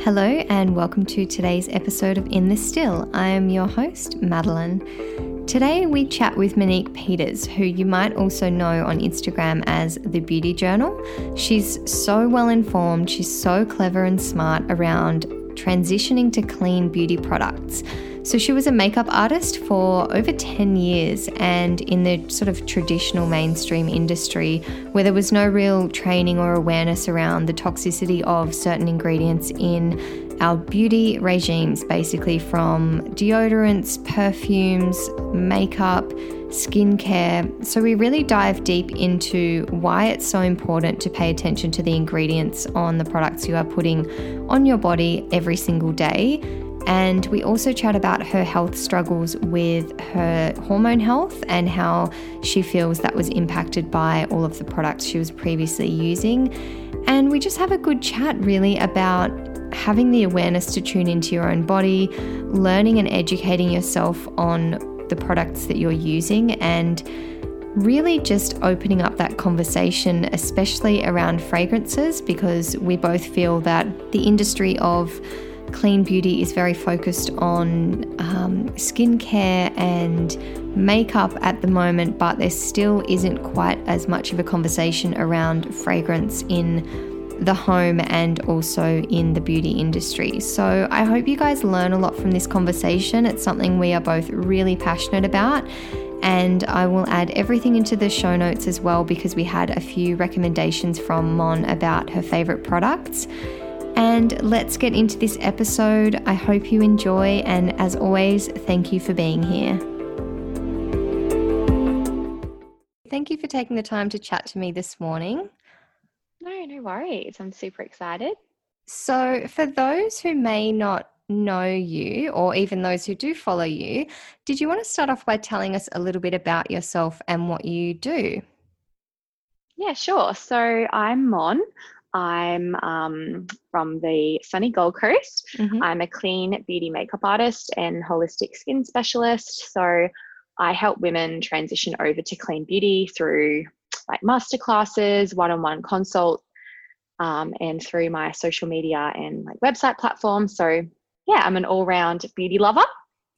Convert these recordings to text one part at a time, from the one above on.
Hello, and welcome to today's episode of In the Still. I am your host, Madeline. Today, we chat with Monique Peters, who you might also know on Instagram as The Beauty Journal. She's so well informed, she's so clever and smart around transitioning to clean beauty products. So she was a makeup artist for over 10 years and in the sort of traditional mainstream industry where there was no real training or awareness around the toxicity of certain ingredients in our beauty regimes, basically from deodorants, perfumes, makeup, skincare. So, we really dive deep into why it's so important to pay attention to the ingredients on the products you are putting on your body every single day and we also chat about her health struggles with her hormone health and how she feels that was impacted by all of the products she was previously using. And we just have a good chat really about having the awareness to tune into your own body, learning and educating yourself on the products that you're using, and really just opening up that conversation, especially around fragrances, because we both feel that the industry of Clean Beauty is very focused on um, skincare and makeup at the moment, but there still isn't quite as much of a conversation around fragrance in the home and also in the beauty industry. So I hope you guys learn a lot from this conversation. It's something we are both really passionate about. And I will add everything into the show notes as well because we had a few recommendations from Mon about her favorite products. And let's get into this episode. I hope you enjoy, and as always, thank you for being here. Thank you for taking the time to chat to me this morning. No, no worries. I'm super excited. So, for those who may not know you, or even those who do follow you, did you want to start off by telling us a little bit about yourself and what you do? Yeah, sure. So, I'm Mon. I'm um, from the sunny Gold Coast. Mm-hmm. I'm a clean beauty makeup artist and holistic skin specialist. So I help women transition over to clean beauty through like masterclasses, one on one consult, um, and through my social media and like website platform. So yeah, I'm an all round beauty lover.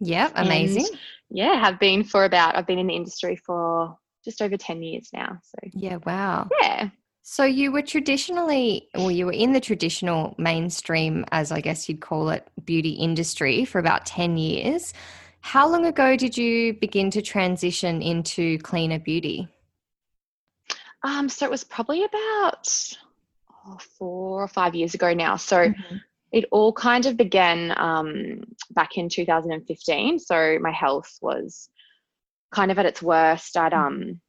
Yeah, amazing. And, yeah, have been for about, I've been in the industry for just over 10 years now. So yeah, wow. Yeah. So you were traditionally, or you were in the traditional mainstream, as I guess you'd call it, beauty industry for about 10 years. How long ago did you begin to transition into cleaner beauty? Um, so it was probably about oh, four or five years ago now. So mm-hmm. it all kind of began um, back in 2015. So my health was kind of at its worst. I'd, mm-hmm. um,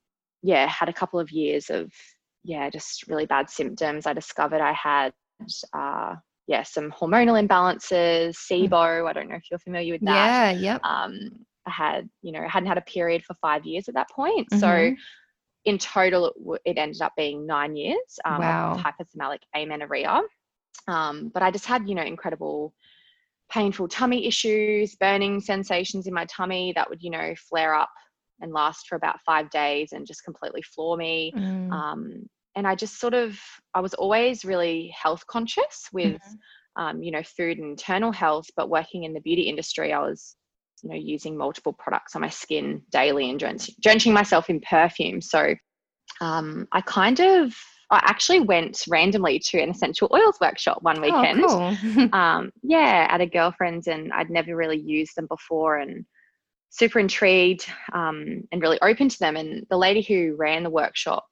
yeah, had a couple of years of yeah, just really bad symptoms. I discovered I had, uh, yeah, some hormonal imbalances, SIBO. Mm. I don't know if you're familiar with that. Yeah, yep. Um, I had, you know, I hadn't had a period for five years at that point. Mm-hmm. So in total, it, w- it, ended up being nine years um, wow. of hypothalamic amenorrhea. Um, but I just had, you know, incredible painful tummy issues, burning sensations in my tummy that would, you know, flare up and last for about five days and just completely floor me. Mm. Um, and I just sort of, I was always really health conscious with, mm-hmm. um, you know, food and internal health, but working in the beauty industry, I was, you know, using multiple products on my skin daily and drench- drenching myself in perfume. So um, I kind of, I actually went randomly to an essential oils workshop one weekend. Oh, cool. um, yeah, at a girlfriend's, and I'd never really used them before, and super intrigued um, and really open to them. And the lady who ran the workshop,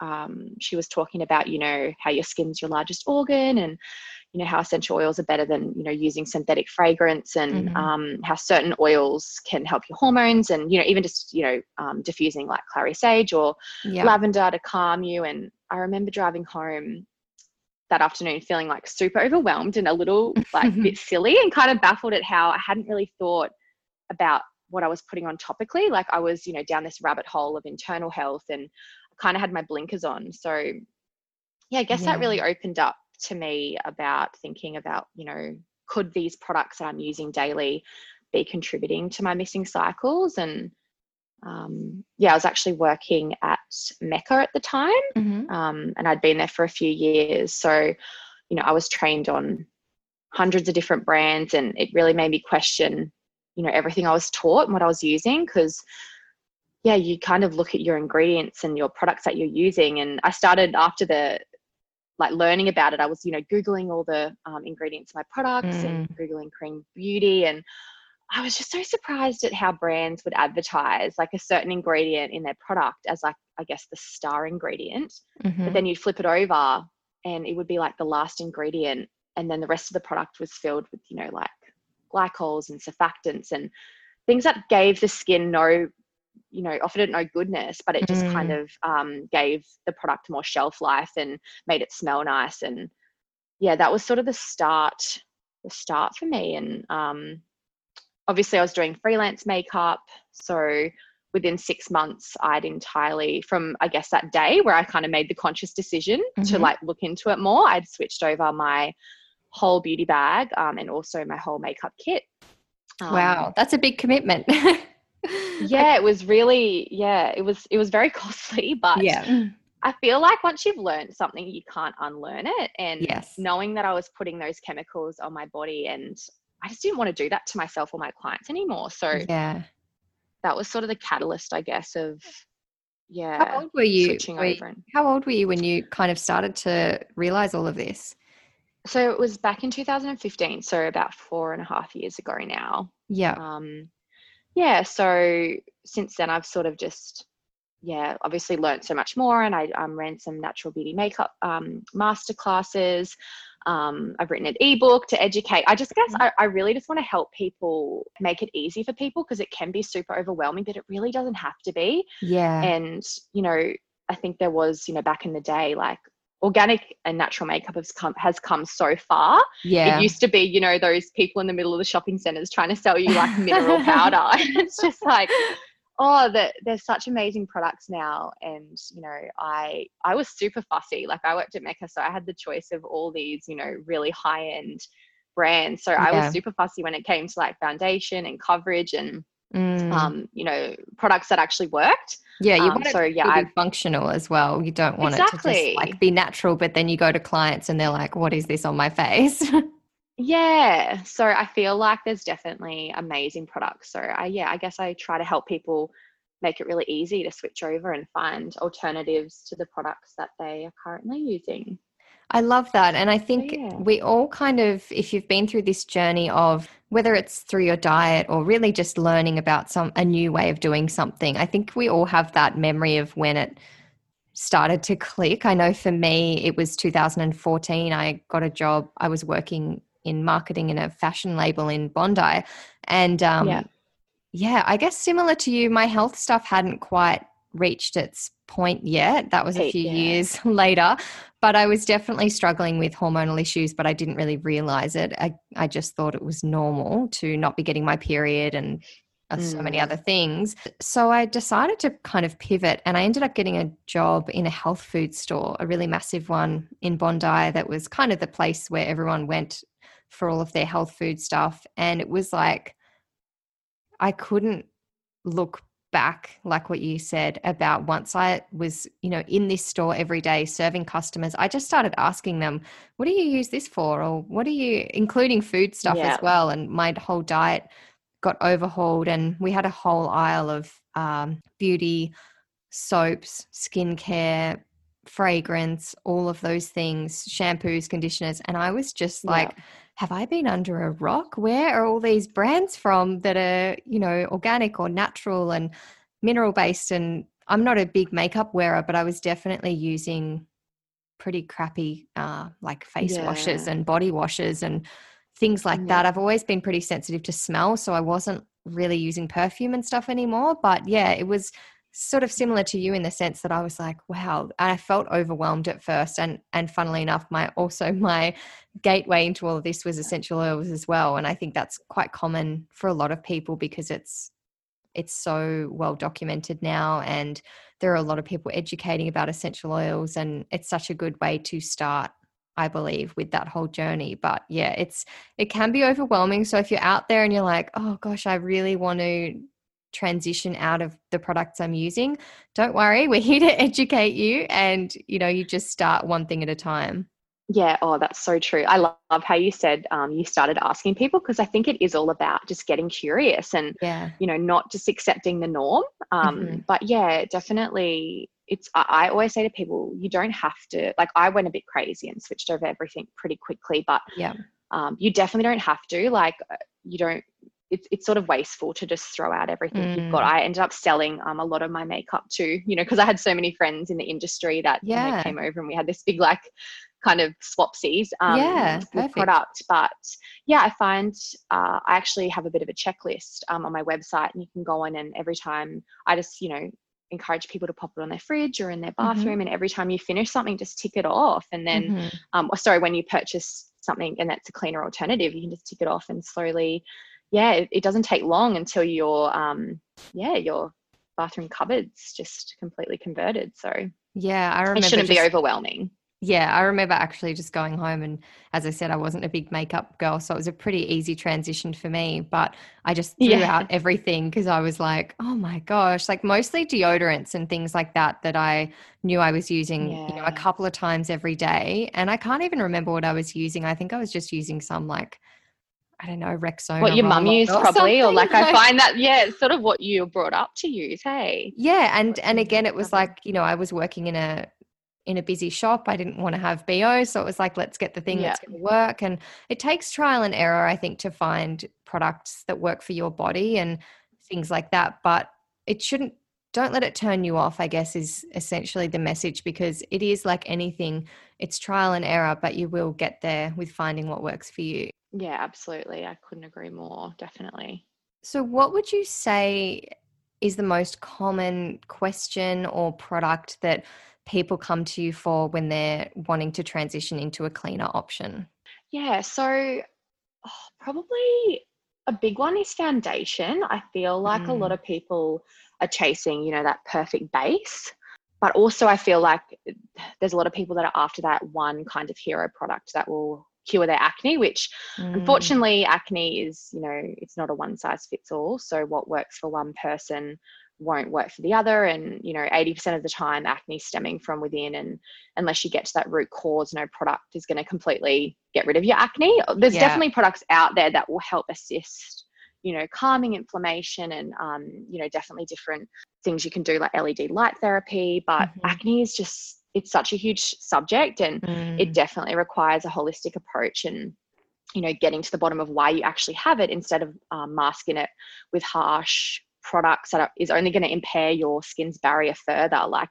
um, she was talking about, you know, how your skin's your largest organ and, you know, how essential oils are better than, you know, using synthetic fragrance and mm-hmm. um, how certain oils can help your hormones and, you know, even just, you know, um, diffusing like clary sage or yeah. lavender to calm you. And I remember driving home that afternoon feeling like super overwhelmed and a little like bit silly and kind of baffled at how I hadn't really thought about what I was putting on topically. Like I was, you know, down this rabbit hole of internal health and kind of had my blinkers on. So yeah, I guess yeah. that really opened up to me about thinking about, you know, could these products that I'm using daily be contributing to my missing cycles? And um, yeah, I was actually working at Mecca at the time, mm-hmm. um, and I'd been there for a few years. So, you know, I was trained on hundreds of different brands and it really made me question you know everything i was taught and what i was using because yeah you kind of look at your ingredients and your products that you're using and i started after the like learning about it i was you know googling all the um, ingredients of my products mm. and googling clean beauty and i was just so surprised at how brands would advertise like a certain ingredient in their product as like i guess the star ingredient mm-hmm. but then you'd flip it over and it would be like the last ingredient and then the rest of the product was filled with you know like glycols and surfactants and things that gave the skin no you know offered it no goodness but it just mm. kind of um, gave the product more shelf life and made it smell nice and yeah that was sort of the start the start for me and um, obviously i was doing freelance makeup so within six months i'd entirely from i guess that day where i kind of made the conscious decision mm-hmm. to like look into it more i'd switched over my whole beauty bag um, and also my whole makeup kit. Um, wow, that's a big commitment. yeah, it was really yeah, it was it was very costly, but yeah. I feel like once you've learned something, you can't unlearn it. And yes. knowing that I was putting those chemicals on my body and I just didn't want to do that to myself or my clients anymore. So yeah, that was sort of the catalyst, I guess, of yeah. How old were you? Were you and, how old were you when you kind of started to realize all of this? So it was back in 2015 so about four and a half years ago now. Yeah. Um yeah so since then i've sort of just yeah obviously learned so much more and i um, ran some natural beauty makeup um, master classes. Um, i've written an ebook to educate. I just guess mm-hmm. I, I really just want to help people make it easy for people because it can be super overwhelming but it really doesn't have to be. Yeah. And you know i think there was you know back in the day like organic and natural makeup has come has come so far. Yeah. It used to be, you know, those people in the middle of the shopping centers trying to sell you like mineral powder. it's just like, oh, that there's such amazing products now. And, you know, I I was super fussy. Like I worked at Mecca, so I had the choice of all these, you know, really high-end brands. So yeah. I was super fussy when it came to like foundation and coverage and mm. um, you know, products that actually worked. Yeah, you um, want it so, yeah, to be functional as well. You don't want exactly. it to just like be natural, but then you go to clients and they're like, "What is this on my face?" yeah, so I feel like there's definitely amazing products. So I yeah, I guess I try to help people make it really easy to switch over and find alternatives to the products that they are currently using. I love that. And I think yeah. we all kind of, if you've been through this journey of whether it's through your diet or really just learning about some a new way of doing something, I think we all have that memory of when it started to click. I know for me, it was 2014. I got a job. I was working in marketing in a fashion label in Bondi. And um, yeah. yeah, I guess similar to you, my health stuff hadn't quite reached its point yet. That was a few yeah. years later. But I was definitely struggling with hormonal issues, but I didn't really realize it. I, I just thought it was normal to not be getting my period and uh, so many mm. other things. So I decided to kind of pivot and I ended up getting a job in a health food store, a really massive one in Bondi that was kind of the place where everyone went for all of their health food stuff. And it was like, I couldn't look back like what you said about once i was you know in this store every day serving customers i just started asking them what do you use this for or what are you including food stuff yeah. as well and my whole diet got overhauled and we had a whole aisle of um, beauty soaps skincare fragrance all of those things shampoos conditioners and i was just like yeah have I been under a rock? Where are all these brands from that are, you know, organic or natural and mineral based? And I'm not a big makeup wearer, but I was definitely using pretty crappy uh, like face yeah. washes and body washes and things like yeah. that. I've always been pretty sensitive to smell, so I wasn't really using perfume and stuff anymore. But yeah, it was sort of similar to you in the sense that I was like, wow, I felt overwhelmed at first. And and funnily enough, my also my gateway into all of this was essential oils as well. And I think that's quite common for a lot of people because it's it's so well documented now and there are a lot of people educating about essential oils and it's such a good way to start I believe with that whole journey but yeah it's it can be overwhelming so if you're out there and you're like oh gosh I really want to transition out of the products I'm using, don't worry, we're here to educate you and you know, you just start one thing at a time. Yeah, oh, that's so true. I love, love how you said um, you started asking people because I think it is all about just getting curious and, yeah. you know, not just accepting the norm. Um, Mm-hmm. But yeah, definitely. It's, I, always say to people, you don't have to, like, I went a bit crazy and switched over everything pretty quickly, but Yeah. um, you definitely don't have to. Like, uh, you don't, it's, it's sort of wasteful to just throw out everything you've got. Mm. I ended up selling um, a lot of my makeup too, you know, because I had so many friends in the industry that Yeah. came over and we had this big, like, kind of swapsies um, Yeah, with product. But yeah, I find uh, I actually have a bit of a checklist um, on my website, and you can go on and every time I just, you know, encourage people to pop it on their fridge or in their Mm-hmm. bathroom, and every time you finish something, just tick it off, and then Mhm. um, or sorry, when you purchase something and that's a cleaner alternative, you can just tick it off and slowly, yeah, it, it doesn't take long until your, um, yeah, your bathroom cupboard's just completely converted. So Yeah, I remember. it shouldn't be overwhelming. Yeah, I remember actually just going home and as I said, I wasn't a big makeup girl, so it was a pretty easy transition for me. But I just threw Yeah. out everything because I was like, oh my gosh, like mostly deodorants and things like that that I knew I was using, you know, a couple of times every day. And I can't even remember what I was using. I think I was just using some like I don't know, Rexona. what your mum used probably, or something, like I find that, yeah, it's sort of what you were brought up to use. Hey, Yeah, and and again, it was like you know I was working in a in a busy shop. I didn't want to have bo, so it was like let's get the thing that's going to work. And it takes trial and error, I think, to find products that work for your body and things like that. But it shouldn't. Don't let it turn you off. I guess is essentially the message because it is like anything. It's trial and error, but you will get there with finding what works for you. Yeah, absolutely. I couldn't agree more. Definitely. So, what would you say is the most common question or product that people come to you for when they're wanting to transition into a cleaner option? Yeah, so oh, probably a big one is foundation. I feel like a lot Mm. of people are chasing, you know, that perfect base. But also, I feel like there's a lot of people that are after that one kind of hero product that will cure their acne, which Mm, unfortunately, acne is, you know, it's not a one size fits all. So, what works for one person won't work for the other. And, you know, 80% of the time, acne stemming from within. And unless you get to that root cause, no product is going to completely get rid of your acne. There's Yeah. definitely products out there that will help assist, you know, calming inflammation and, um, you know, definitely different things you can do like LED light therapy. But Mhm. acne is just, it's such a huge subject and it mm, definitely requires a holistic approach and you know getting to the bottom of why you actually have it instead of um, masking it with harsh products that are, is only going to impair your skin's barrier further. Like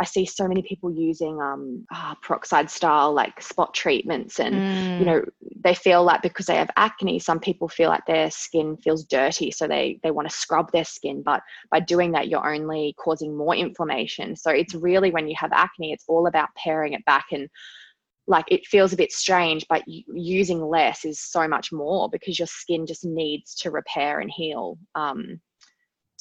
i see so many people using um ah, peroxide style like spot treatments and you mm, know they feel like because they have acne some people feel like their skin feels dirty so they they want to scrub their skin but by doing that you're only causing more inflammation. So it's really when you have acne it's all about paring it back and like it feels a bit strange but using less is so much more because your skin just needs to repair and heal um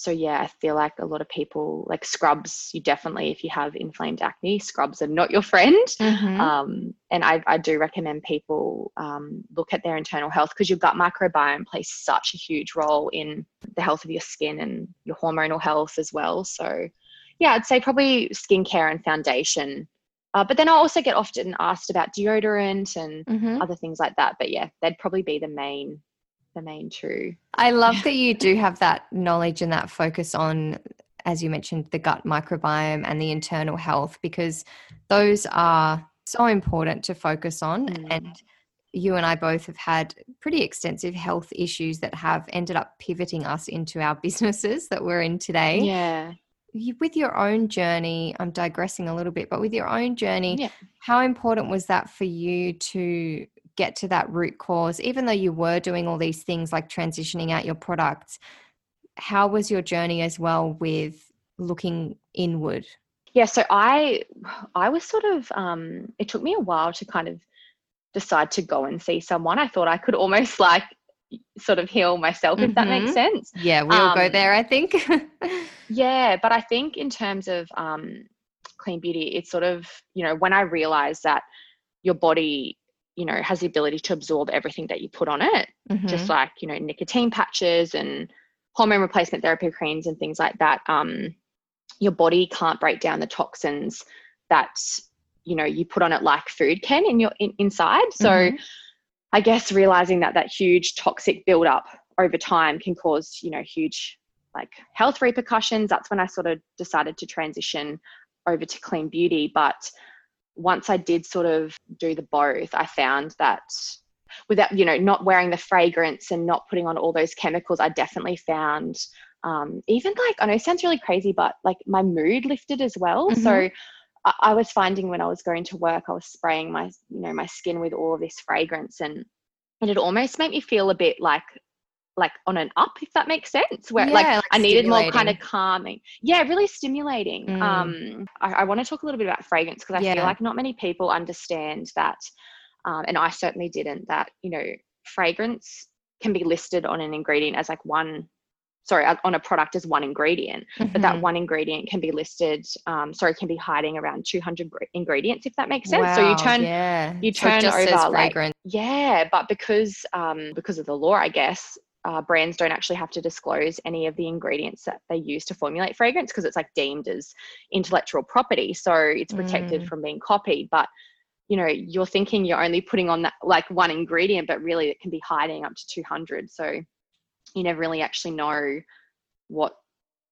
so yeah i feel like a lot of people like scrubs you definitely if you have inflamed acne scrubs are not your friend mhm. um, and I, I do recommend people um, look at their internal health because your gut microbiome plays such a huge role in the health of your skin and your hormonal health as well. So, yeah, I'd say probably skincare and foundation. Uh, but then I also get often asked about deodorant and Mhm. other things like that. But yeah, they'd probably be the main, the main two. I love that you do have that knowledge and that focus on, as you mentioned, the gut microbiome and the internal health, because those are so important to focus on. Mm. And you and I both have had pretty extensive health issues that have ended up pivoting us into our businesses that we're in today. Yeah. With your own journey, I'm digressing a little bit, but with your own journey, Yeah. how important was that for you to get to that root cause even though you were doing all these things like transitioning out your products how was your journey as well with looking inward? Yeah so i i was sort of um it took me a while to kind of decide to go and see someone. I thought i could almost like sort of heal myself if that makes Mhm. sense. Yeah we all go Um, there i think. yeah but i think in terms of um clean beauty it's sort of you know when i realized that your body you know has the ability to absorb everything that you put on it just Mhm. like you know nicotine patches and hormone replacement therapy creams and things like that um your body can't break down the toxins that you know you put on it like food can in your in, inside so mm-hmm. i guess realizing that that huge toxic buildup over time can cause you know huge like health repercussions that's when i sort of decided to transition over to clean beauty but once i did sort of do the both i found that without you know not wearing the fragrance and not putting on all those chemicals i definitely found um, even like i know it sounds really crazy but like my mood lifted as well mm-hmm. so I, I was finding when i was going to work i was spraying my you know my skin with all of this fragrance and and it almost made me feel a bit like like on an up if that makes sense where yeah, like, like, i needed more kind of calming yeah really stimulating mm. um i, I want to talk a little bit about fragrance because i yeah. feel like not many people understand that um, and i certainly didn't that you know fragrance can be listed on an ingredient as like one sorry on a product as one ingredient mm-hmm. but that mm-hmm. one ingredient can be listed um, sorry can be hiding around 200 ingredients if that makes sense wow, so you turn yeah. you turn so over like yeah but because um, because of the law i guess uh, brands don't actually have to disclose any of the ingredients that they use to formulate fragrance because it's like deemed as intellectual property so it's protected mm. from being copied but you know you're thinking you're only putting on that like one ingredient but really it can be hiding up to 200 so you never really actually know what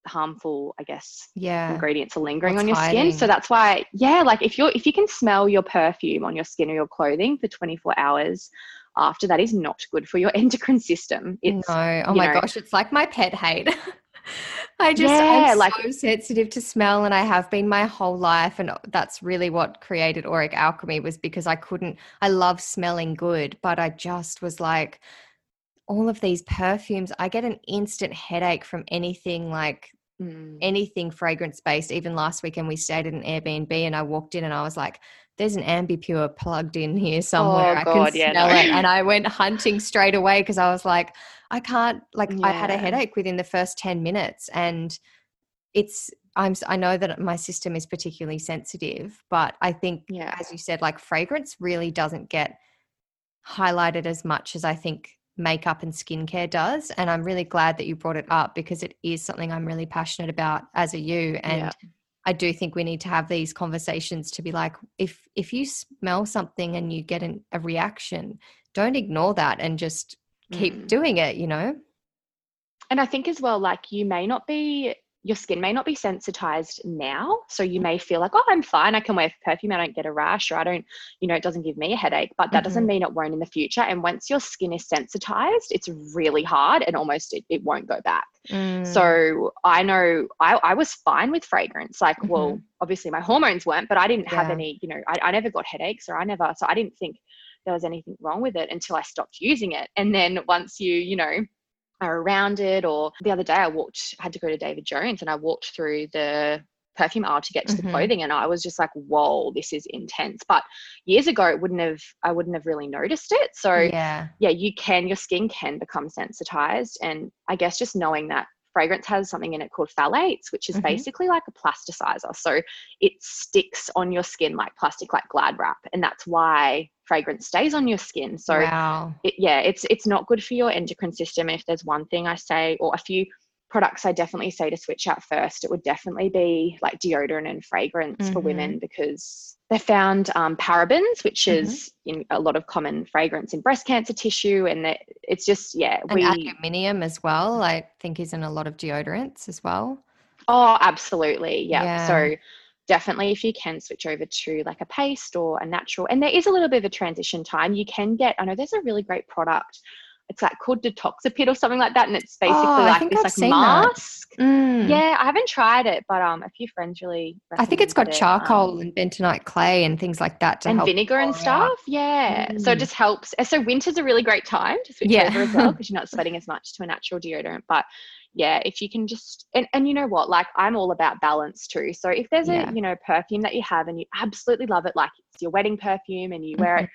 harmful i guess yeah ingredients are lingering What's on your hiding? skin so that's why yeah like if you're if you can smell your perfume on your skin or your clothing for 24 hours after that is not good for your endocrine system. It's, no. Oh my know, gosh it's like my pet hate. I just yeah, I'm like, so sensitive to smell and I have been my whole life and that's really what created Auric Alchemy was because I couldn't I love smelling good but I just was like all of these perfumes I get an instant headache from anything like mm. anything fragrance based even last weekend we stayed at an Airbnb and I walked in and I was like there's an Ambi Pur plugged in here somewhere. Oh, God, I can yeah, smell no. it. And I went hunting straight away because I was like, I can't, like, yeah. I had a headache within the first 10 minutes. And it's, I'm, I know that my system is particularly sensitive, but I think, yeah. as you said, like, fragrance really doesn't get highlighted as much as I think makeup and skincare does. And I'm really glad that you brought it up because it is something I'm really passionate about as a you. And yeah. I do think we need to have these conversations to be like, if if you smell something and you get an, a reaction, don't ignore that and just keep mm. doing it. You know. And I think as well, like you may not be your skin may not be sensitized now. So you may feel like, oh, I'm fine. I can wear perfume. I don't get a rash or I don't, you know, it doesn't give me a headache. But that mm-hmm. doesn't mean it won't in the future. And once your skin is sensitized, it's really hard and almost it, it won't go back. Mm. So I know I, I was fine with fragrance. Like, mm-hmm. well, obviously my hormones weren't, but I didn't yeah. have any, you know, I, I never got headaches or I never, so I didn't think there was anything wrong with it until I stopped using it. And then once you, you know, are around it. Or the other day, I walked, had to go to David Jones and I walked through the perfume aisle to get to mm-hmm. the clothing and I was just like whoa this is intense but years ago it wouldn't have I wouldn't have really noticed it so yeah yeah you can your skin can become sensitized and I guess just knowing that fragrance has something in it called phthalates, which is mm-hmm. basically like a plasticizer. So it sticks on your skin like plastic, like Glad wrap, and that's why fragrance stays on your skin. So wow. it, yeah, it's it's not good for your endocrine system. If there's one thing I say, or a few products I definitely say to switch out first, it would definitely be like deodorant and fragrance mm-hmm. for women because they found um, parabens, which mm-hmm. is in a lot of common fragrance in breast cancer tissue, and that it's just yeah, and we aluminium as well. I think is in a lot of deodorants as well. Oh, absolutely, yeah. yeah. So definitely if you can switch over to like a paste or a natural and there is a little bit of a transition time you can get i know there's a really great product it's like called Detoxipit or something like that, and it's basically oh, like this I've like mask. Mm. Yeah, I haven't tried it, but um, a few friends really. I think it's got it. charcoal um, and bentonite clay and things like that and vinegar and stuff. Out. Yeah, mm. so it mm. just helps. So winter's a really great time to switch yeah. over as well because you're not sweating as much to a natural deodorant, but yeah if you can just and, and you know what like i'm all about balance too so if there's yeah. a you know perfume that you have and you absolutely love it like it's your wedding perfume and you wear it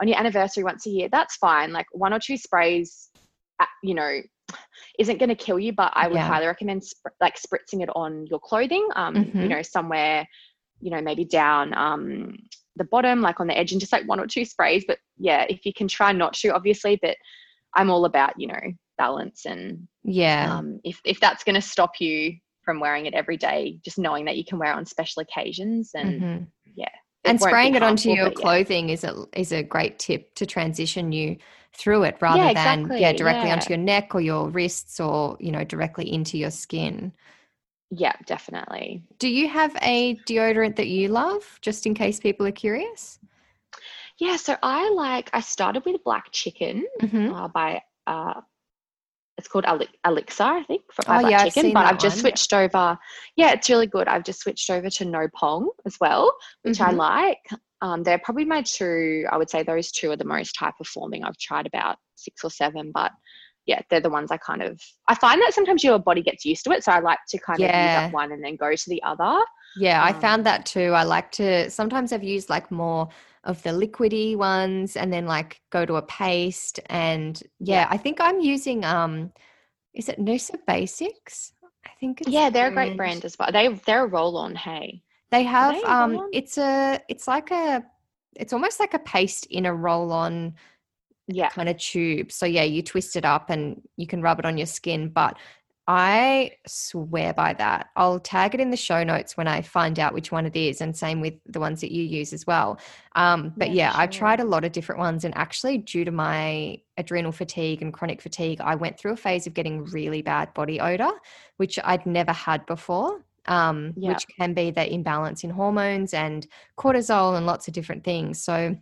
on your anniversary once a year, that's fine. Like one or two sprays, uh, you know, isn't going to kill you, but I would yeah. highly recommend sp- like spritzing it on your clothing, um, mm-hmm. you know, somewhere, you know, maybe down um, the bottom, like on the edge, and just like one or two sprays. But yeah, if you can try not to, obviously, but I'm all about, you know, balance and yeah. Um, if, if that's going to stop you from wearing it every day, just knowing that you can wear it on special occasions and mm-hmm. yeah, and spraying it onto your but yeah. clothing is a is a great tip to transition you through it rather Yeah, than yeah directly yeah. onto your neck or your wrists or you know directly into your skin. Yeah, definitely. Do you have a deodorant that you love, just in case people are curious? Yeah, so I like I started with Black Chicken Mm-hmm. uh, by uh, it's called Elixir, I think, for Oh, yeah, I've Chicken. But I've just one, yeah. switched over. Yeah, it's really good. I've just switched over to No Pong as well, which I Mhm. like. Um, they're probably my two. I would say those two are the most high performing. I've tried about six or seven, but yeah, they're the ones I kind of. I find that sometimes your body gets used to it, so I like to kind of use up one and then go to the other. Yeah, I Um, found that too. I like to sometimes I've used like more of the liquidy ones and then like go to a paste and yeah, Yeah. I think I'm using um is it Noosa Basics? I think it's Yeah, they're a great brand as well. They they're a roll on. Hey, They have they um it's a it's like a it's almost like a paste in a roll on yeah, kind of tube. So yeah, you twist it up and you can rub it on your skin. But I swear by that. I'll tag it in the show notes when I find out which one it is, and same with the ones that you use as well. Um, but Yeah, yeah, I've tried a lot of different ones, and actually, due to my adrenal fatigue and chronic fatigue, I went through a phase of getting really bad body odor, which I'd never had before. Um, Yeah. which can be the imbalance in hormones and cortisol and lots of different things. So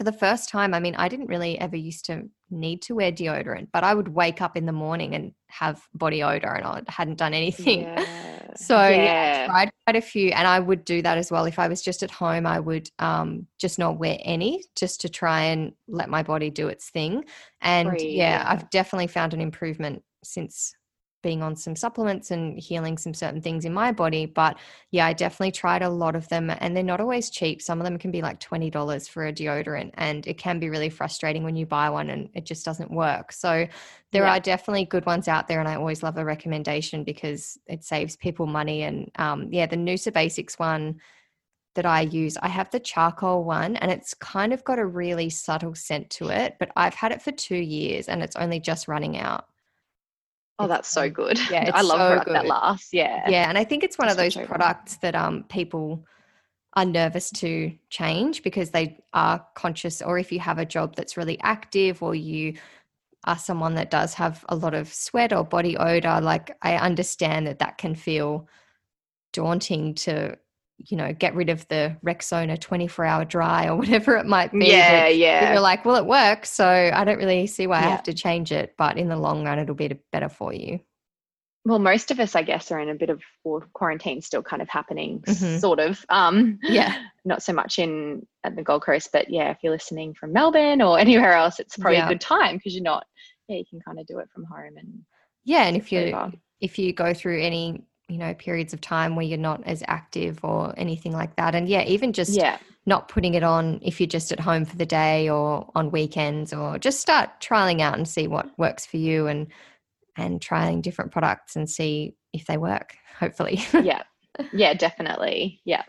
for the first time, I mean, I didn't really ever used to need to wear deodorant, but I would wake up in the morning and have body odor and I hadn't done anything. Yeah. So yeah, I tried quite a few, and I would do that as well. If I was just at home, I would um, just not wear any, just to try and let my body do its thing. And yeah, yeah. I've definitely found an improvement since being on some supplements and healing some certain things in my body. But yeah, I definitely tried a lot of them, and they're not always cheap. Some of them can be like twenty dollars for a deodorant, and it can be really frustrating when you buy one and it just doesn't work. So there Yeah. are definitely good ones out there, and I always love a recommendation because it saves people money. And um, yeah, the Noosa Basics one that I use, I have the charcoal one, and it's kind of got a really subtle scent to it. But I've had it for two years, and it's only just running out. Oh, that's so um, good. yeah, I love so product that good. lasts. Yeah. Yeah, and I think it's one of those products that um people are nervous to change because they are conscious or if you have a job that's really active or you are someone that does have a lot of sweat or body odor like I understand that that can feel daunting to you know get rid of the Rexona 24 hour dry or whatever it might be Yeah, but- but yeah. you're like well it works so I don't really see why I have to change it but in the long run it'll be better for you Well, most of us, I guess, are in a bit of quarantine still kind of happening, Mhm. sort of. Um, Yeah. Not so much in at the Gold Coast, but yeah, if you're listening from Melbourne or anywhere else, it's probably Yeah. a good time because you're not. Yeah, you can kind of do it from home and yeah and if you if you go through any you know periods of time where you're not as active or anything like that and yeah even just yeah, not putting it on if you're just at home for the day or on weekends or just start trialing out and see what works for you and and trying different products and see if they work hopefully yeah, yeah, definitely. Yeah.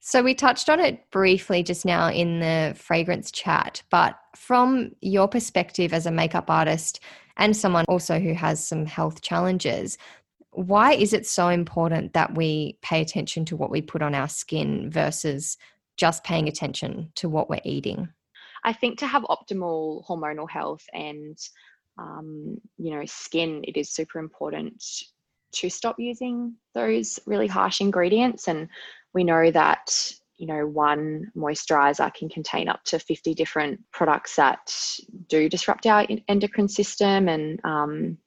So we touched on it briefly just now in the fragrance chat, but from your perspective as a makeup artist and someone also who has some health challenges, why is it so important that we pay attention to what we put on our skin versus just paying attention to what we're eating? I think to have optimal hormonal health and um, you know skin, it is super important to stop using those really harsh ingredients. And we know that you know one moisturizer can contain up to 50 different products that do disrupt our endocrine system and um,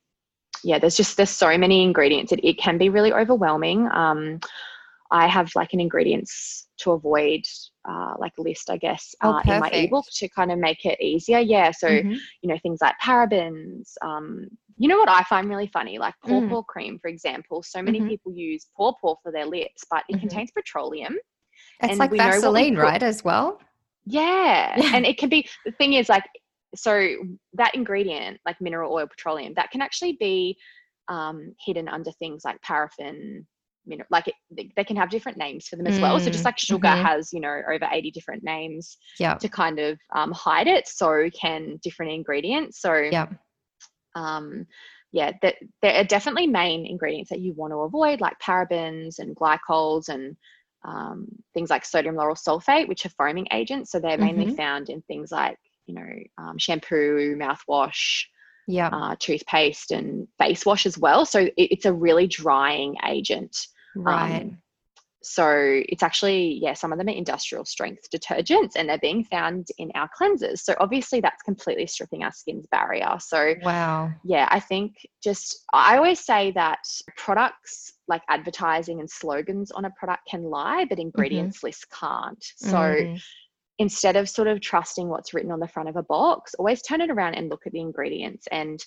yeah there's just there's so many ingredients it, it can be really overwhelming um, i have like an ingredients to avoid uh, like list i guess Oh, uh, in my ebook to kind of make it easier yeah so Mhm. you know things like parabens um, you know what i find really funny like paw Mm. paw cream for example so many Mhm. people use paw paw for their lips but it Mhm. contains petroleum It's and like we know we Vaseline, right? As well. yeah. Yeah. And it can be the thing is like so that ingredient, like mineral oil, petroleum, that can actually be um, hidden under things like paraffin, mineral like it, they, they can have different names for them as well. So just Mm, like sugar mhm. has, you know, over 80 different names Yeah. to kind of um, hide it, so can different ingredients. So Yeah. um, yeah, that there are definitely main ingredients that you want to avoid, like parabens and glycols and um, things like sodium lauryl sulfate, which are foaming agents. So they're mainly Mhm. found in things like, you know, um, shampoo, mouthwash, Yeah. uh, toothpaste, and face wash as well. So it, it's a really drying agent. right. Um, so it's actually, yeah, some of them are industrial strength detergents and they're being found in our cleansers. So obviously that's completely stripping our skin's barrier. So wow. yeah, I think just, I always say that products like advertising and slogans on a product can lie, but ingredients lists can't. So Mm. Instead of sort of trusting what's written on the front of a box, always turn it around and look at the ingredients. And,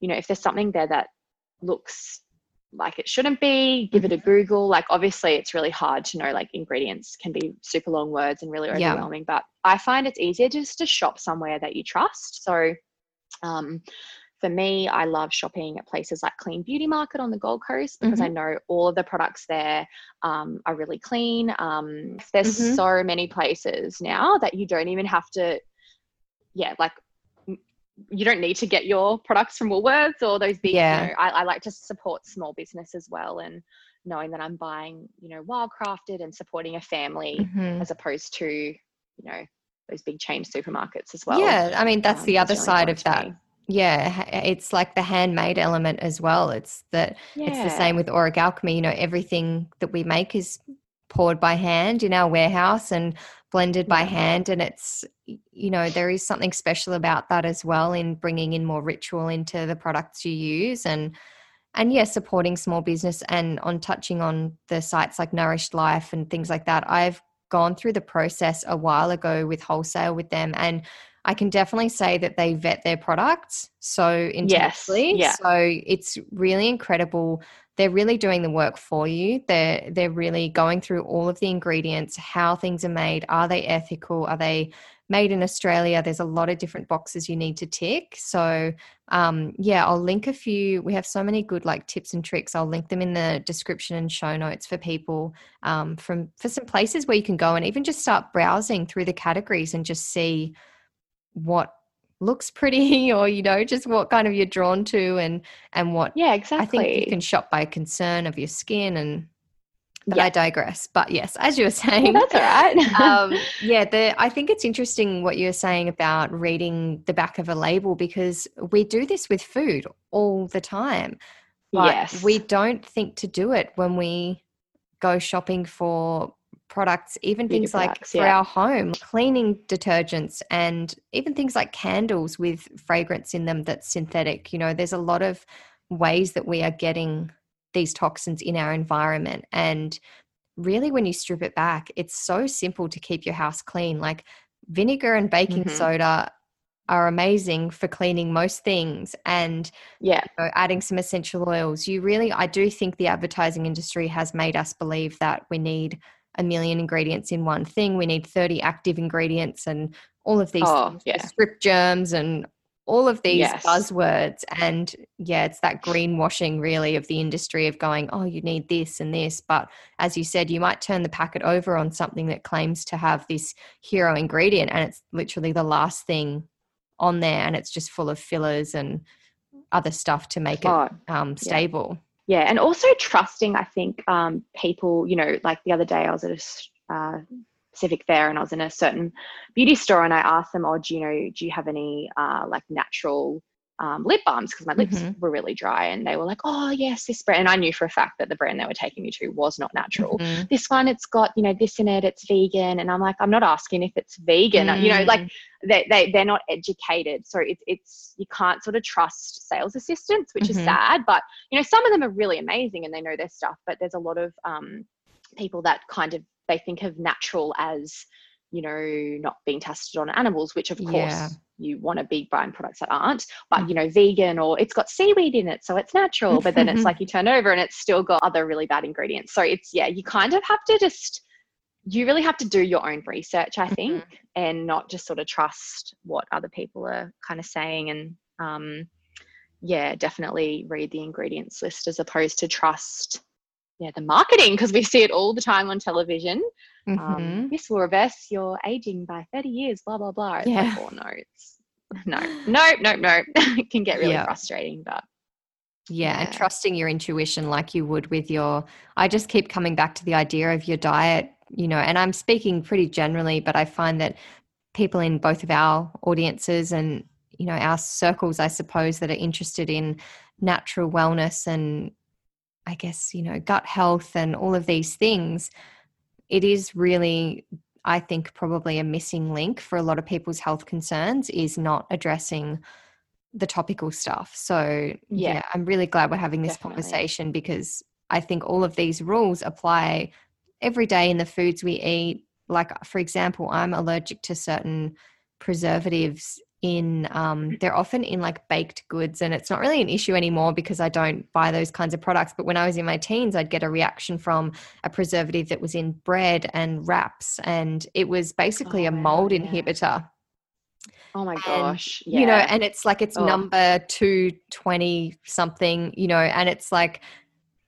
you know, if there's something there that looks like it shouldn't be, give it a Google. Like, obviously, it's really hard to know, like, ingredients can be super long words and really Yeah. overwhelming, but I find it's easier just to shop somewhere that you trust. So, um, for me, I love shopping at places like Clean Beauty Market on the Gold Coast because I know all of the products there um, are really clean. Um, there's Mhm. so many places now that you don't even have to, yeah, like you don't need to get your products from Woolworths or those big. Yeah. You know, I, I like to support small business as well, and knowing that I'm buying, you know, wildcrafted and supporting a family Mhm. as opposed to, you know, those big chain supermarkets as well. yeah, I mean that's um, the other side of that. me. Yeah, eh, it's like the handmade element as well. It's that it's the same with Auric Alchemy. You know, everything that we make is poured by hand in our warehouse and blended by Yeah. hand. And it's, you know, there is something special about that as well in bringing in more ritual into the products you use and and yeah supporting small business and on touching on the sites like Nourished Life and things like that. I've gone through the process a while ago with wholesale with them and I can definitely say that they vet their products so intensely. yeah. So it's really incredible. They're really doing the work for you. They're they're really going through all of the ingredients, how things are made. Are they ethical? Are they made in Australia? There's a lot of different boxes you need to tick. So um, yeah, I'll link a few. We have so many good like tips and tricks. I'll link them in the description and show notes for people um, from for some places where you can go and even just start browsing through the categories and just see what looks pretty or you know just what kind of you're drawn to and and what Yeah, exactly. I think you can shop by concern of your skin and but Yeah. I digress. But yes, as you were saying, that's all right. um, yeah, the, I think it's interesting what you're saying about reading the back of a label because we do this with food all the time. But yes. we don't think to do it when we go shopping for products, even Beauty things like for yeah. our home, cleaning detergents, and even things like candles with fragrance in them that's synthetic. You know, there's a lot of ways that we are getting these toxins in our environment. And really, when you strip it back, it's so simple to keep your house clean. Like vinegar and baking Mhm. soda are amazing for cleaning most things. And yeah. you know, adding some essential oils. You really, I do think the advertising industry has made us believe that we need a million ingredients in one thing. We need 30 active ingredients and all of these Oh, things yeah. strip germs and all of these Yes. buzzwords. And yeah, it's that greenwashing really of the industry of going, oh, you need this and this. But as you said, you might turn the packet over on something that claims to have this hero ingredient and it's literally the last thing on there and it's just full of fillers and other stuff to make it Oh, um, stable. yeah. Yeah, and also trusting, I think, um, people, you know, like the other day I was at a uh, Fair and I was in a certain beauty store and I asked them, oh, do you know, do you have any uh, like natural um, lip balms? Because my lips Mhm. were really dry. And they were like, oh, yes, this brand. And I knew for a fact that the brand they were taking me to was not natural. Mhm. This one, it's got, you know, this in it, it's vegan. And I'm like, I'm not asking if it's vegan. You know, like Mm. they, they they're not educated so it's it's you can't sort of trust sales assistants which Mhm. is sad but you know some of them are really amazing and they know their stuff but there's a lot of um people that kind of they think of natural as you know not being tested on animals which of course Yeah. You want to be buying products that aren't but you know vegan or it's got seaweed in it so it's natural but then it's like you turn over and it's still got other really bad ingredients. So it's yeah you kind of have to just you really have to do your own research i think and not just sort of trust what other people are kind of saying and um yeah definitely read the ingredients list as opposed to trust yeah the marketing because we see it all the time on television um, Mhm. this will reverse your aging by 30 years blah blah blah it's Yeah. like oh no it's no no no no it can get really Yeah. frustrating but yeah, yeah, and trusting your intuition like you would with your I just keep coming back to the idea of your diet, you know, and I'm speaking pretty generally, but I find that people in both of our audiences and you know our circles I suppose that are interested in natural wellness and I guess, you know, gut health and all of these things, it is really I think probably a missing link for a lot of people's health concerns is not addressing the topical stuff. So, yeah, yeah I'm really glad we're having this definitely. conversation because I think all of these rules apply every day in the foods we eat. Like, for example, I'm allergic to certain preservatives in um, they're often in like baked goods and it's not really an issue anymore because i don't buy those kinds of products but when i was in my teens i'd get a reaction from a preservative that was in bread and wraps and it was basically oh, a mold yeah. inhibitor Oh my gosh. And, yeah. You know, and it's like it's oh. number 220 something, you know, and it's like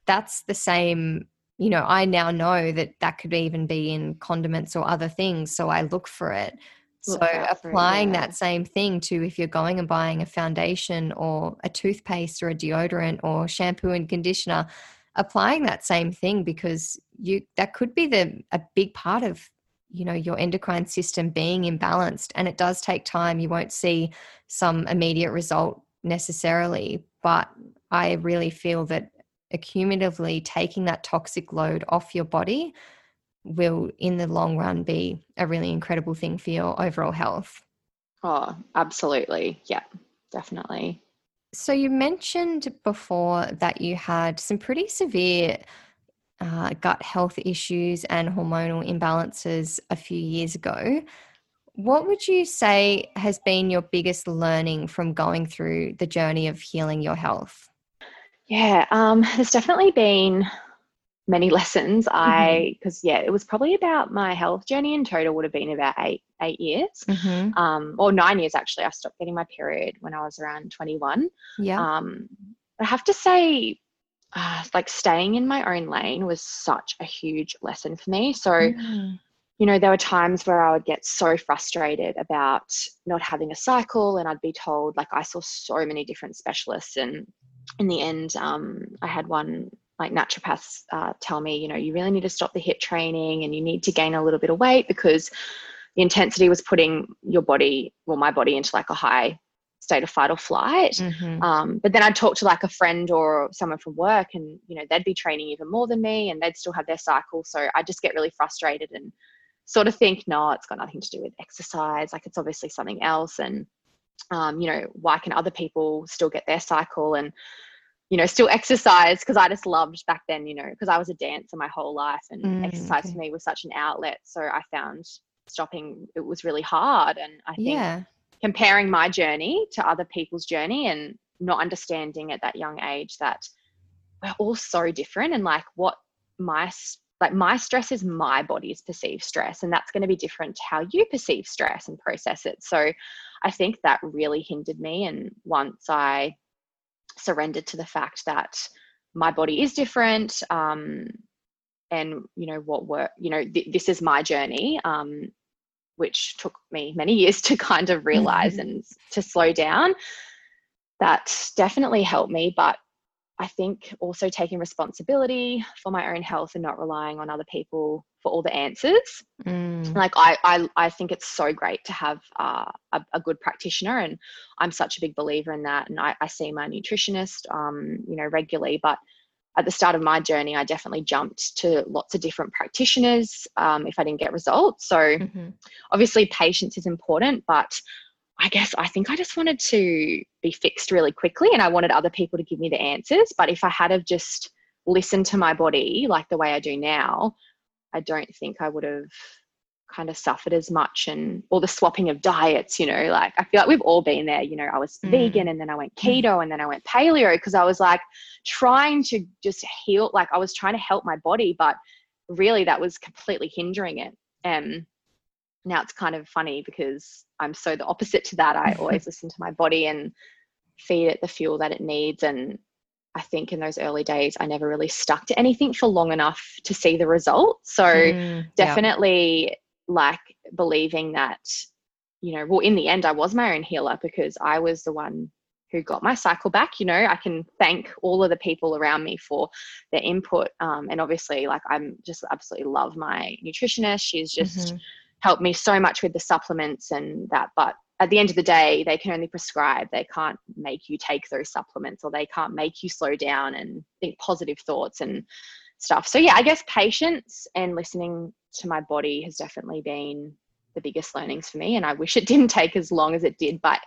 that's the same, you know, I now know that that could even be in condiments or other things. So I look for it. So applying that same thing to if you're going and buying a foundation or a toothpaste or a deodorant or shampoo and conditioner, applying that same thing because you that could be the a big part of you know your endocrine system being imbalanced and it does take time. You won't see some immediate result necessarily but i really feel that accumulatively taking that toxic load off your body will in the long run be a really incredible thing for your overall health oh absolutely yeah definitely so you mentioned before that you had some pretty severe uh, gut health issues and hormonal imbalances a few years ago. What would you say has been your biggest learning from going through the journey of healing your health? Yeah, um, there's definitely been many lessons. Mm-hmm. I because yeah, it was probably about my health journey in total would have been about eight eight years, mm-hmm. um, or nine years actually. I stopped getting my period when I was around 21. Yeah. Um, I have to say, uh, like staying in my own lane was such a huge lesson for me. So, mm. you know, there were times where I would get so frustrated about not having a cycle, and I'd be told, like, I saw so many different specialists, and in the end, um, I had one like naturopaths uh, tell me, you know, you really need to stop the HIIT training and you need to gain a little bit of weight because the intensity was putting your body, well, my body into like a high state of fight or flight. Mm-hmm. Um, but then I'd talk to like a friend or someone from work, and you know they'd be training even more than me, and they'd still have their cycle. So I just get really frustrated and sort of think, no, it's got nothing to do with exercise. Like it's obviously something else. And um, you know, why can other people still get their cycle and you know still exercise? Because I just loved back then, you know, because I was a dancer my whole life, and mm, exercise okay. for me was such an outlet. So I found stopping it was really hard, and I think. Yeah comparing my journey to other people's journey and not understanding at that young age that we're all so different and like what my like my stress is my body's perceived stress and that's going to be different to how you perceive stress and process it so i think that really hindered me and once i surrendered to the fact that my body is different um, and you know what work you know th- this is my journey um, which took me many years to kind of realize mm-hmm. and to slow down. That definitely helped me, but I think also taking responsibility for my own health and not relying on other people for all the answers. Mm. Like I, I, I think it's so great to have uh, a, a, good practitioner, and I'm such a big believer in that. And I, I see my nutritionist, um, you know, regularly, but at the start of my journey, I definitely jumped to lots of different practitioners um, if I didn't get results. So, mm-hmm. obviously, patience is important, but I guess I think I just wanted to be fixed really quickly and I wanted other people to give me the answers. But if I had have just listened to my body like the way I do now, I don't think I would have kind of suffered as much and all the swapping of diets you know like i feel like we've all been there you know i was mm. vegan and then i went mm. keto and then i went paleo because i was like trying to just heal like i was trying to help my body but really that was completely hindering it and now it's kind of funny because i'm so the opposite to that i always listen to my body and feed it the fuel that it needs and I think in those early days, I never really stuck to anything for long enough to see the results. So, mm, definitely like believing that you know well in the end i was my own healer because i was the one who got my cycle back. You know, I can thank all of the people around me for their input. Um, and obviously, like I'm just absolutely love my nutritionist. She's just mm-hmm. helped me so much with the supplements and that. But at the end of the day, they can only prescribe. They can't make you take those supplements or they can't make you slow down and think positive thoughts and stuff. So yeah, I guess patience and listening to my body has definitely been the biggest learnings for me and I wish it didn't take as long as it did, but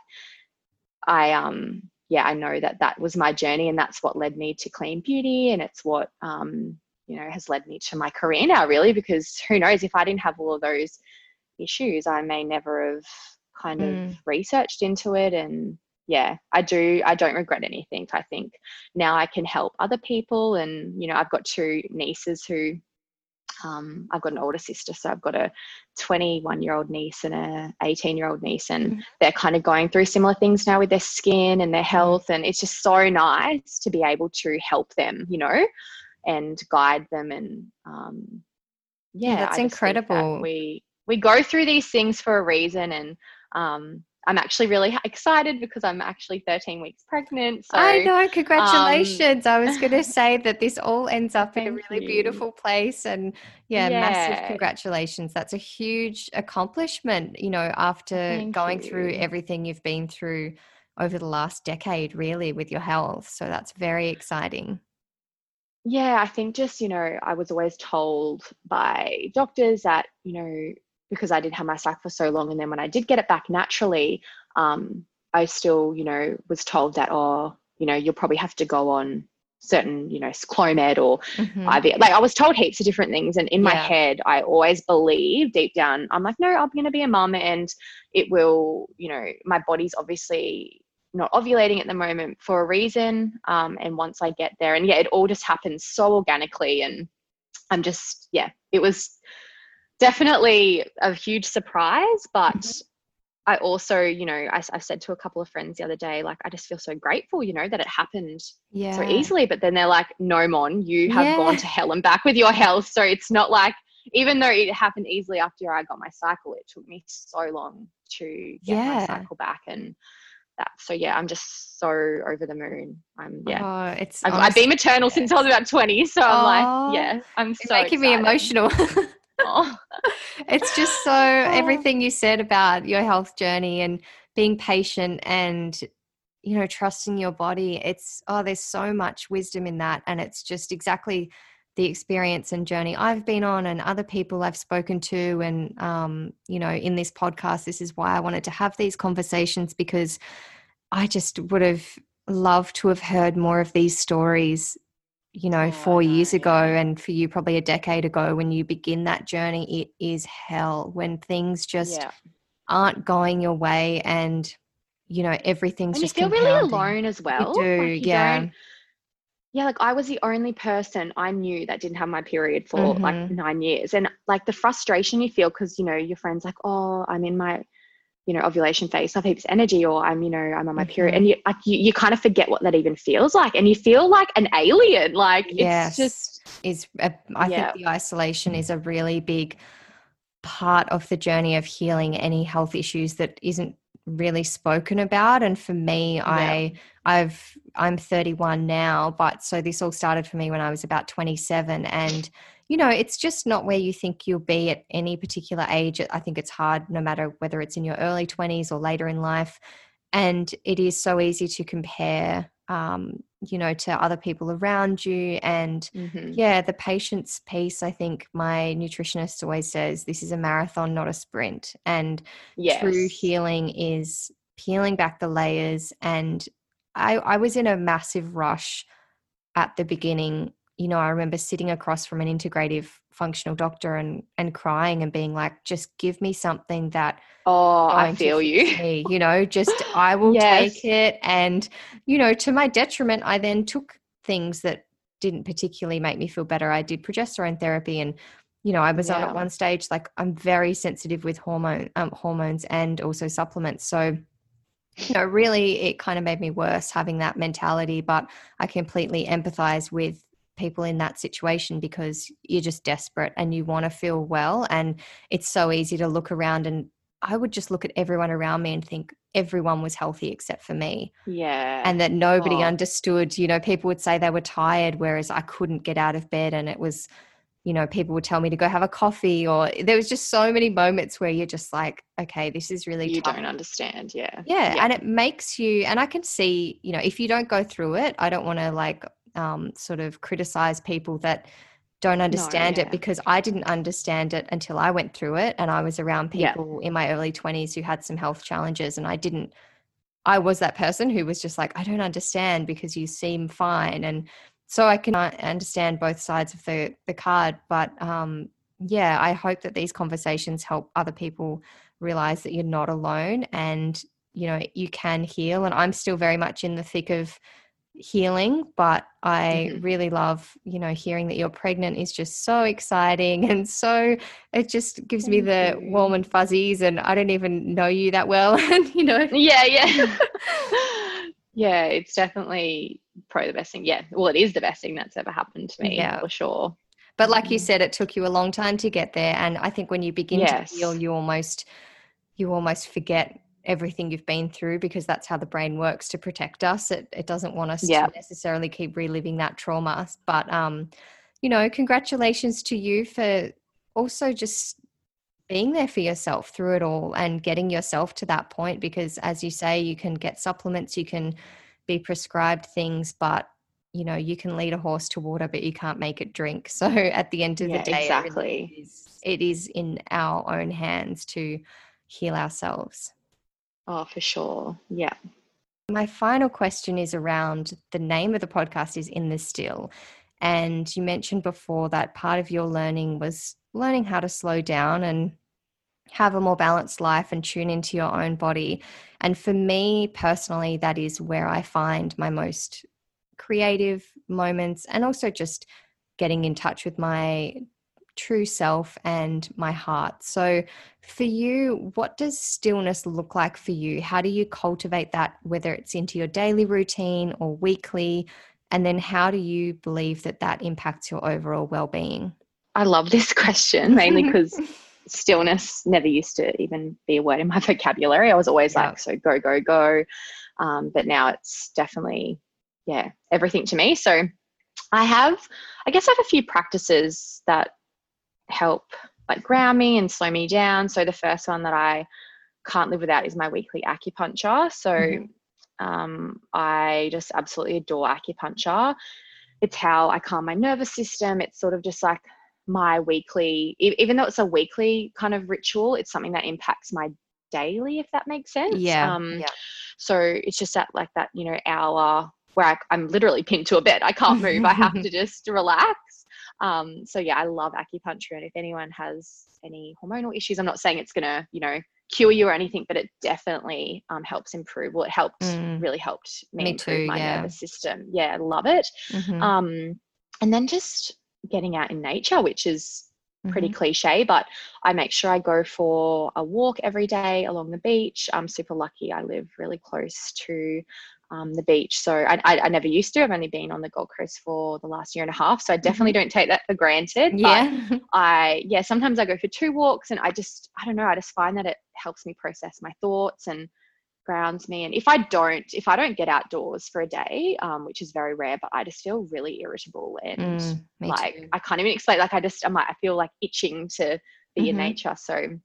I um yeah, I know that that was my journey and that's what led me to clean beauty and it's what um you know has led me to my career now really because who knows if I didn't have all of those issues I may never have kind mm. of researched into it and yeah i do i don't regret anything i think now i can help other people and you know i've got two nieces who um, I've got an older sister, so I've got a 21 year old niece and a 18 year old niece, and mm-hmm. they're kind of going through similar things now with their skin and their mm-hmm. health, and it's just so nice to be able to help them, you know, and guide them, and um, yeah, yeah that's incredible. That we we go through these things for a reason, and um, I'm actually really excited because I'm actually 13 weeks pregnant. So, I know, congratulations. Um, I was going to say that this all ends up in a really you. beautiful place. And yeah, yeah, massive congratulations. That's a huge accomplishment, you know, after thank going you. through everything you've been through over the last decade, really, with your health. So that's very exciting. Yeah, I think just, you know, I was always told by doctors that, you know, because I did have my cycle for so long. And then when I did get it back naturally, um, I still, you know, was told that, oh, you know, you'll probably have to go on certain, you know, Clomid or mm-hmm. IV. Like I was told heaps of different things. And in yeah. my head, I always believe deep down, I'm like, no, I'm going to be a mum and it will, you know, my body's obviously not ovulating at the moment for a reason. Um, and once I get there, and yeah, it all just happens so organically. And I'm just, yeah, it was definitely a huge surprise, but mm-hmm. I also, you know, I, I, said to a couple of friends the other day, like, I just feel so grateful, you know, that it happened yeah. so easily. But then they're like, no, Mon, you have yeah. gone to hell and back with your health. So it's not like, even though it happened easily after I got my cycle, it took me so long to get yeah. my cycle back. And that. So yeah, I'm just so over the moon. I'm yeah. Oh, it's I've, I've, been maternal since I was about 20, so I'm like, yeah, I'm so making excited. me emotional. oh. It's just so oh. everything you said about your health journey and being patient and you know trusting your body it's oh there's so much wisdom in that and it's just exactly the experience and journey I've been on and other people I've spoken to and um, you know in this podcast this is why I wanted to have these conversations because I just would have loved to have heard more of these stories you know, oh, four years ago, yeah. and for you, probably a decade ago, when you begin that journey, it is hell when things just yeah. aren't going your way and, you know, everything's and just. You feel really alone as well. You do, like you yeah. Yeah, like I was the only person I knew that didn't have my period for mm-hmm. like nine years. And like the frustration you feel because, you know, your friend's like, oh, I'm in my you know ovulation phase i have heaps energy or i'm you know i'm on my mm-hmm. period and you like you, you kind of forget what that even feels like and you feel like an alien like yes. it's just is a, I yeah. think the isolation is a really big part of the journey of healing any health issues that isn't really spoken about and for me yeah. i i've i'm 31 now but so this all started for me when i was about 27 and you know, it's just not where you think you'll be at any particular age. I think it's hard no matter whether it's in your early 20s or later in life. And it is so easy to compare, um, you know, to other people around you. And mm-hmm. yeah, the patience piece, I think my nutritionist always says this is a marathon, not a sprint. And yes. true healing is peeling back the layers. And I, I was in a massive rush at the beginning you know, I remember sitting across from an integrative functional doctor and and crying and being like, just give me something that Oh, I feel you. Me, you know, just I will yes. take it. And, you know, to my detriment, I then took things that didn't particularly make me feel better. I did progesterone therapy and you know, I was yeah. on at one stage like I'm very sensitive with hormone um, hormones and also supplements. So you know, really it kind of made me worse having that mentality, but I completely empathize with people in that situation because you're just desperate and you want to feel well and it's so easy to look around and I would just look at everyone around me and think everyone was healthy except for me. Yeah. And that nobody oh. understood. You know, people would say they were tired, whereas I couldn't get out of bed and it was you know, people would tell me to go have a coffee, or there was just so many moments where you're just like, okay, this is really you tough. don't understand, yeah. yeah, yeah, and it makes you, and I can see, you know, if you don't go through it, I don't want to like um, sort of criticize people that don't understand no, yeah. it because I didn't understand it until I went through it, and I was around people yeah. in my early twenties who had some health challenges, and I didn't. I was that person who was just like, I don't understand because you seem fine, and so I can understand both sides of the the card, but um, yeah, I hope that these conversations help other people realize that you're not alone and you know you can heal. And I'm still very much in the thick of healing but i mm-hmm. really love you know hearing that you're pregnant is just so exciting and so it just gives me the warm and fuzzies and i don't even know you that well and you know yeah yeah yeah it's definitely probably the best thing. Yeah, well, it is the best thing that's ever happened to me yeah. for sure. But like you mm. said, it took you a long time to get there, and I think when you begin yes. to heal, you almost you almost forget everything you've been through because that's how the brain works to protect us. It it doesn't want us yeah. to necessarily keep reliving that trauma. But um, you know, congratulations to you for also just being there for yourself through it all and getting yourself to that point because as you say you can get supplements you can be prescribed things, but you know, you can lead a horse to water, but you can't make it drink. So at the end of yeah, the day, exactly. it, really is, it is in our own hands to heal ourselves. Oh, for sure. Yeah. My final question is around the name of the podcast is In the Still. And you mentioned before that part of your learning was learning how to slow down and have a more balanced life and tune into your own body. And for me personally, that is where I find my most creative moments and also just getting in touch with my true self and my heart. So, for you, what does stillness look like for you? How do you cultivate that, whether it's into your daily routine or weekly? And then, how do you believe that that impacts your overall well being? I love this question mainly because stillness never used to even be a word in my vocabulary. I was always yeah. like, so go, go, go. Um, but now it's definitely, yeah, everything to me. So I have, I guess I have a few practices that help like ground me and slow me down. So the first one that I can't live without is my weekly acupuncture. So mm-hmm. um, I just absolutely adore acupuncture. It's how I calm my nervous system. It's sort of just like my weekly even though it's a weekly kind of ritual it's something that impacts my daily if that makes sense yeah, um, yeah. so it's just that like that you know hour where I, i'm literally pinned to a bed i can't move i have to just relax um, so yeah i love acupuncture and if anyone has any hormonal issues i'm not saying it's gonna you know cure you or anything but it definitely um, helps improve well it helped mm. really helped me, me improve too, my yeah. nervous system yeah i love it mm-hmm. um, and then just getting out in nature, which is pretty mm-hmm. cliche, but I make sure I go for a walk every day along the beach. I'm super lucky. I live really close to um, the beach. So I, I, I, never used to. I've only been on the Gold Coast for the last year and a half. So I definitely mm-hmm. don't take that for granted. Yeah. I, yeah, sometimes I go for two walks and I just, I don't know, I just find that it helps me process my thoughts and grounds me. And if I don't, if I don't get outdoors for a day, um, which is very rare, but I just feel really irritable and mm, like too. I can't even explain. Like I just, I'm like, I feel like itching to be mm-hmm. in nature. So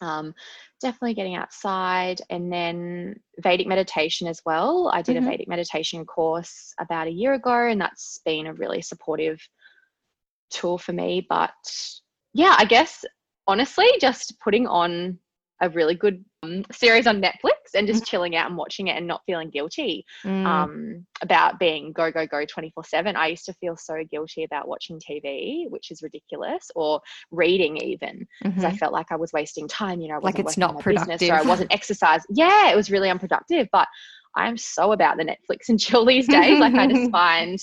um, definitely getting outside and then Vedic meditation as well. I did mm-hmm. a Vedic meditation course about a year ago, and that's been a really supportive tool for me. But yeah, I guess honestly, just putting on a really good um, series on Netflix and just mm-hmm. chilling out and watching it and not feeling guilty mm. um, about being go, go, go 24 7. I used to feel so guilty about watching TV, which is ridiculous, or reading even, because mm-hmm. I felt like I was wasting time. You know, like it's not productive. or I wasn't exercising. Yeah, it was really unproductive. But I'm so about the Netflix and chill these days. like I just find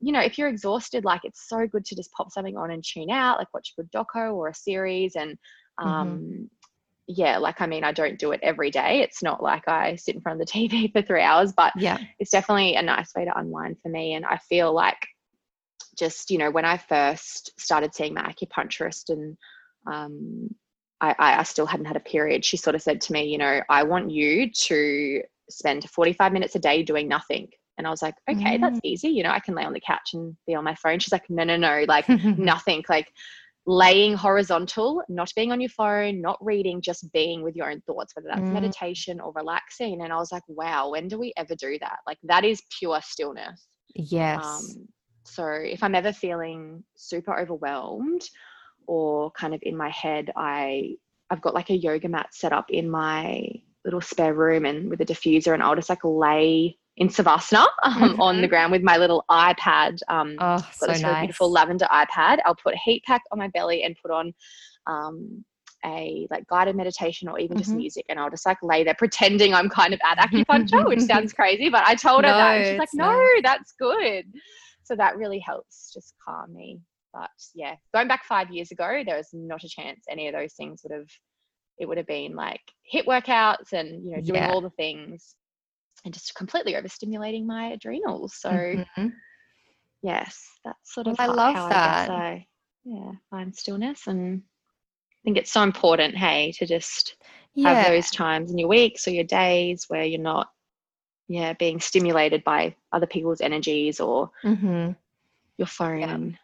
you know, if you're exhausted, like it's so good to just pop something on and tune out, like watch a good doco or a series and mm-hmm. um, mm-hmm yeah, like I mean, I don't do it every day. It's not like I sit in front of the TV for three hours, but yeah, it's definitely a nice way to unwind for me. And I feel like just, you know, when I first started seeing my acupuncturist and um, I, I still hadn't had a period, she sort of said to me, you know, I want you to spend 45 minutes a day doing nothing. And I was like, okay, mm. that's easy. You know, I can lay on the couch and be on my phone. She's like, no, no, no, like nothing. Like laying horizontal, not being on your phone, not reading, just being with your own thoughts, whether that's mm. meditation or relaxing. And I was like, wow, when do we ever do that? Like that is pure stillness. Yes. Um, so if I'm ever feeling super overwhelmed or kind of in my head, I I've got like a yoga mat set up in my little spare room and with a diffuser and I'll just like lay in Savasana um, mm-hmm. on the mm-hmm. ground with my little iPad. Um, oh, got so this really nice. beautiful lavender iPad. I'll put a heat pack on my belly and put on um, a like guided meditation or even just mm-hmm. music, and I'll just like lay there pretending I'm kind of at acupuncture, which sounds crazy, but I told her no, that, and she's like, "No, nice. that's good." So that really helps just calm me. But yeah, going back five years ago, there was not a chance any of those things would have. It would have been like HIIT workouts and you know doing yeah. all the things and just completely overstimulating my adrenals. So, mm-hmm. yes, that's sort of well, I love that. I, I, yeah, find stillness. And I think it's so important, hey, to just yeah. have those times in your weeks or your days where you're not, yeah, being stimulated by other people's energies or mm-hmm. your phone. Yeah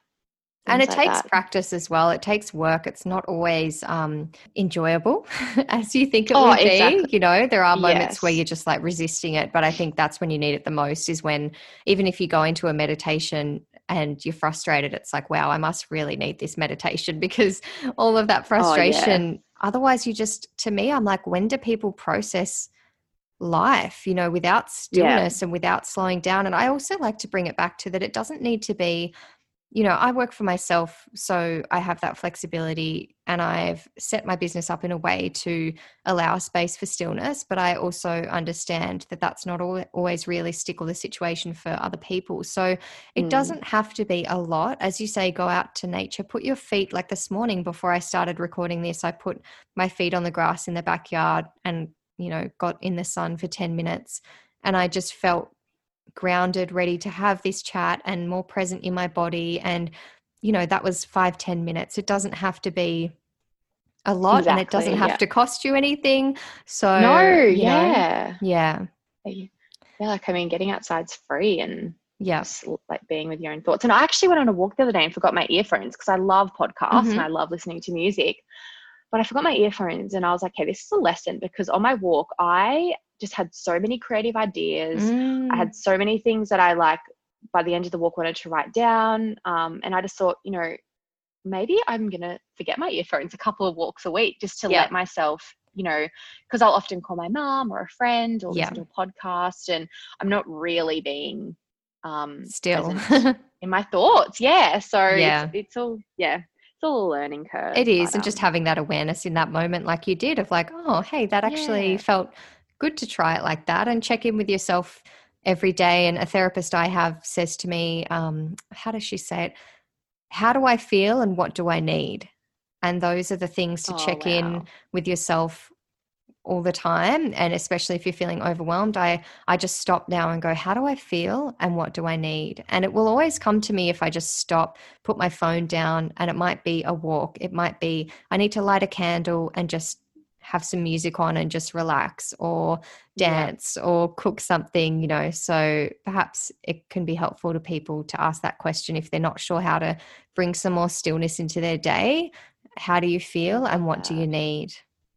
and it like takes that. practice as well it takes work it's not always um, enjoyable as you think it oh, will be you know there are moments yes. where you're just like resisting it but i think that's when you need it the most is when even if you go into a meditation and you're frustrated it's like wow i must really need this meditation because all of that frustration oh, yeah. otherwise you just to me i'm like when do people process life you know without stillness yeah. and without slowing down and i also like to bring it back to that it doesn't need to be you know, I work for myself, so I have that flexibility and I've set my business up in a way to allow space for stillness. But I also understand that that's not always realistic or the situation for other people. So it mm. doesn't have to be a lot. As you say, go out to nature, put your feet, like this morning before I started recording this, I put my feet on the grass in the backyard and, you know, got in the sun for 10 minutes. And I just felt grounded, ready to have this chat and more present in my body. And, you know, that was five ten minutes. It doesn't have to be a lot exactly, and it doesn't have yeah. to cost you anything. So, no, yeah. Know, yeah. Yeah, like, I mean, getting outside's free and yes like being with your own thoughts and i actually went on a walk the other day and forgot my earphones because i love podcasts mm-hmm. and i love listening to music but i forgot my earphones and i was like hey this is a lesson because on my walk i just had so many creative ideas. Mm. I had mm. so many things that I like by the end of the walk wanted to write down. Um, and I just thought, you know, maybe I'm going to forget my earphones a couple of walks a week just to yeah. let myself, you know, because I'll often call my mom or a friend or yeah. listen to a podcast and I'm not really being um, still in my thoughts. Yeah. So yeah. It's, it's all, yeah, it's all a learning curve. It is. But, and um, just having that awareness in that moment, like you did, of like, oh, hey, that actually yeah. felt good to try it like that and check in with yourself every day. And a therapist I have says to me, um, how does she say it? How do I feel and what do I need? And those are the things to oh, check wow. in with yourself all the time and especially if you're feeling overwhelmed i i just stop now and go how do i feel and what do i need and it will always come to me if i just stop put my phone down and it might be a walk it might be i need to light a candle and just have some music on and just relax or dance yeah. or cook something, you know. So perhaps it can be helpful to people to ask that question if they're not sure how to bring some more stillness into their day. How do you feel and what do you need?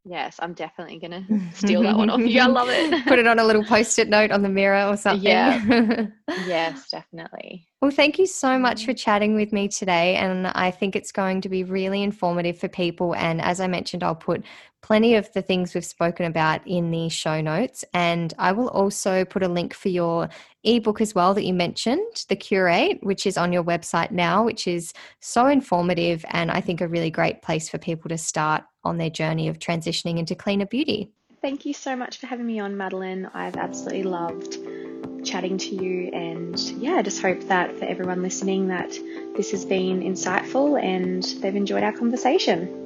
Yes, I'm definitely gonna steal that one off you. I love it. Put it on a little post-it note on the mirror or something. Yeah. yes, definitely. Well, thank you so much mm-hmm. for chatting with me today. And I think it's going to be really informative for people. And as I mentioned, I'll put plenty of the things we've spoken about in the show notes. And I will also put a link for your ebook as well that you mentioned, The Curate, which is on your website now, which is so informative and I think a really great place for people to start on their journey of transitioning into cleaner beauty. Thank you so much for having me on, Madeline. I've absolutely loved chatting to you and yeah, I just hope that for everyone listening that this has been insightful and they've enjoyed our conversation.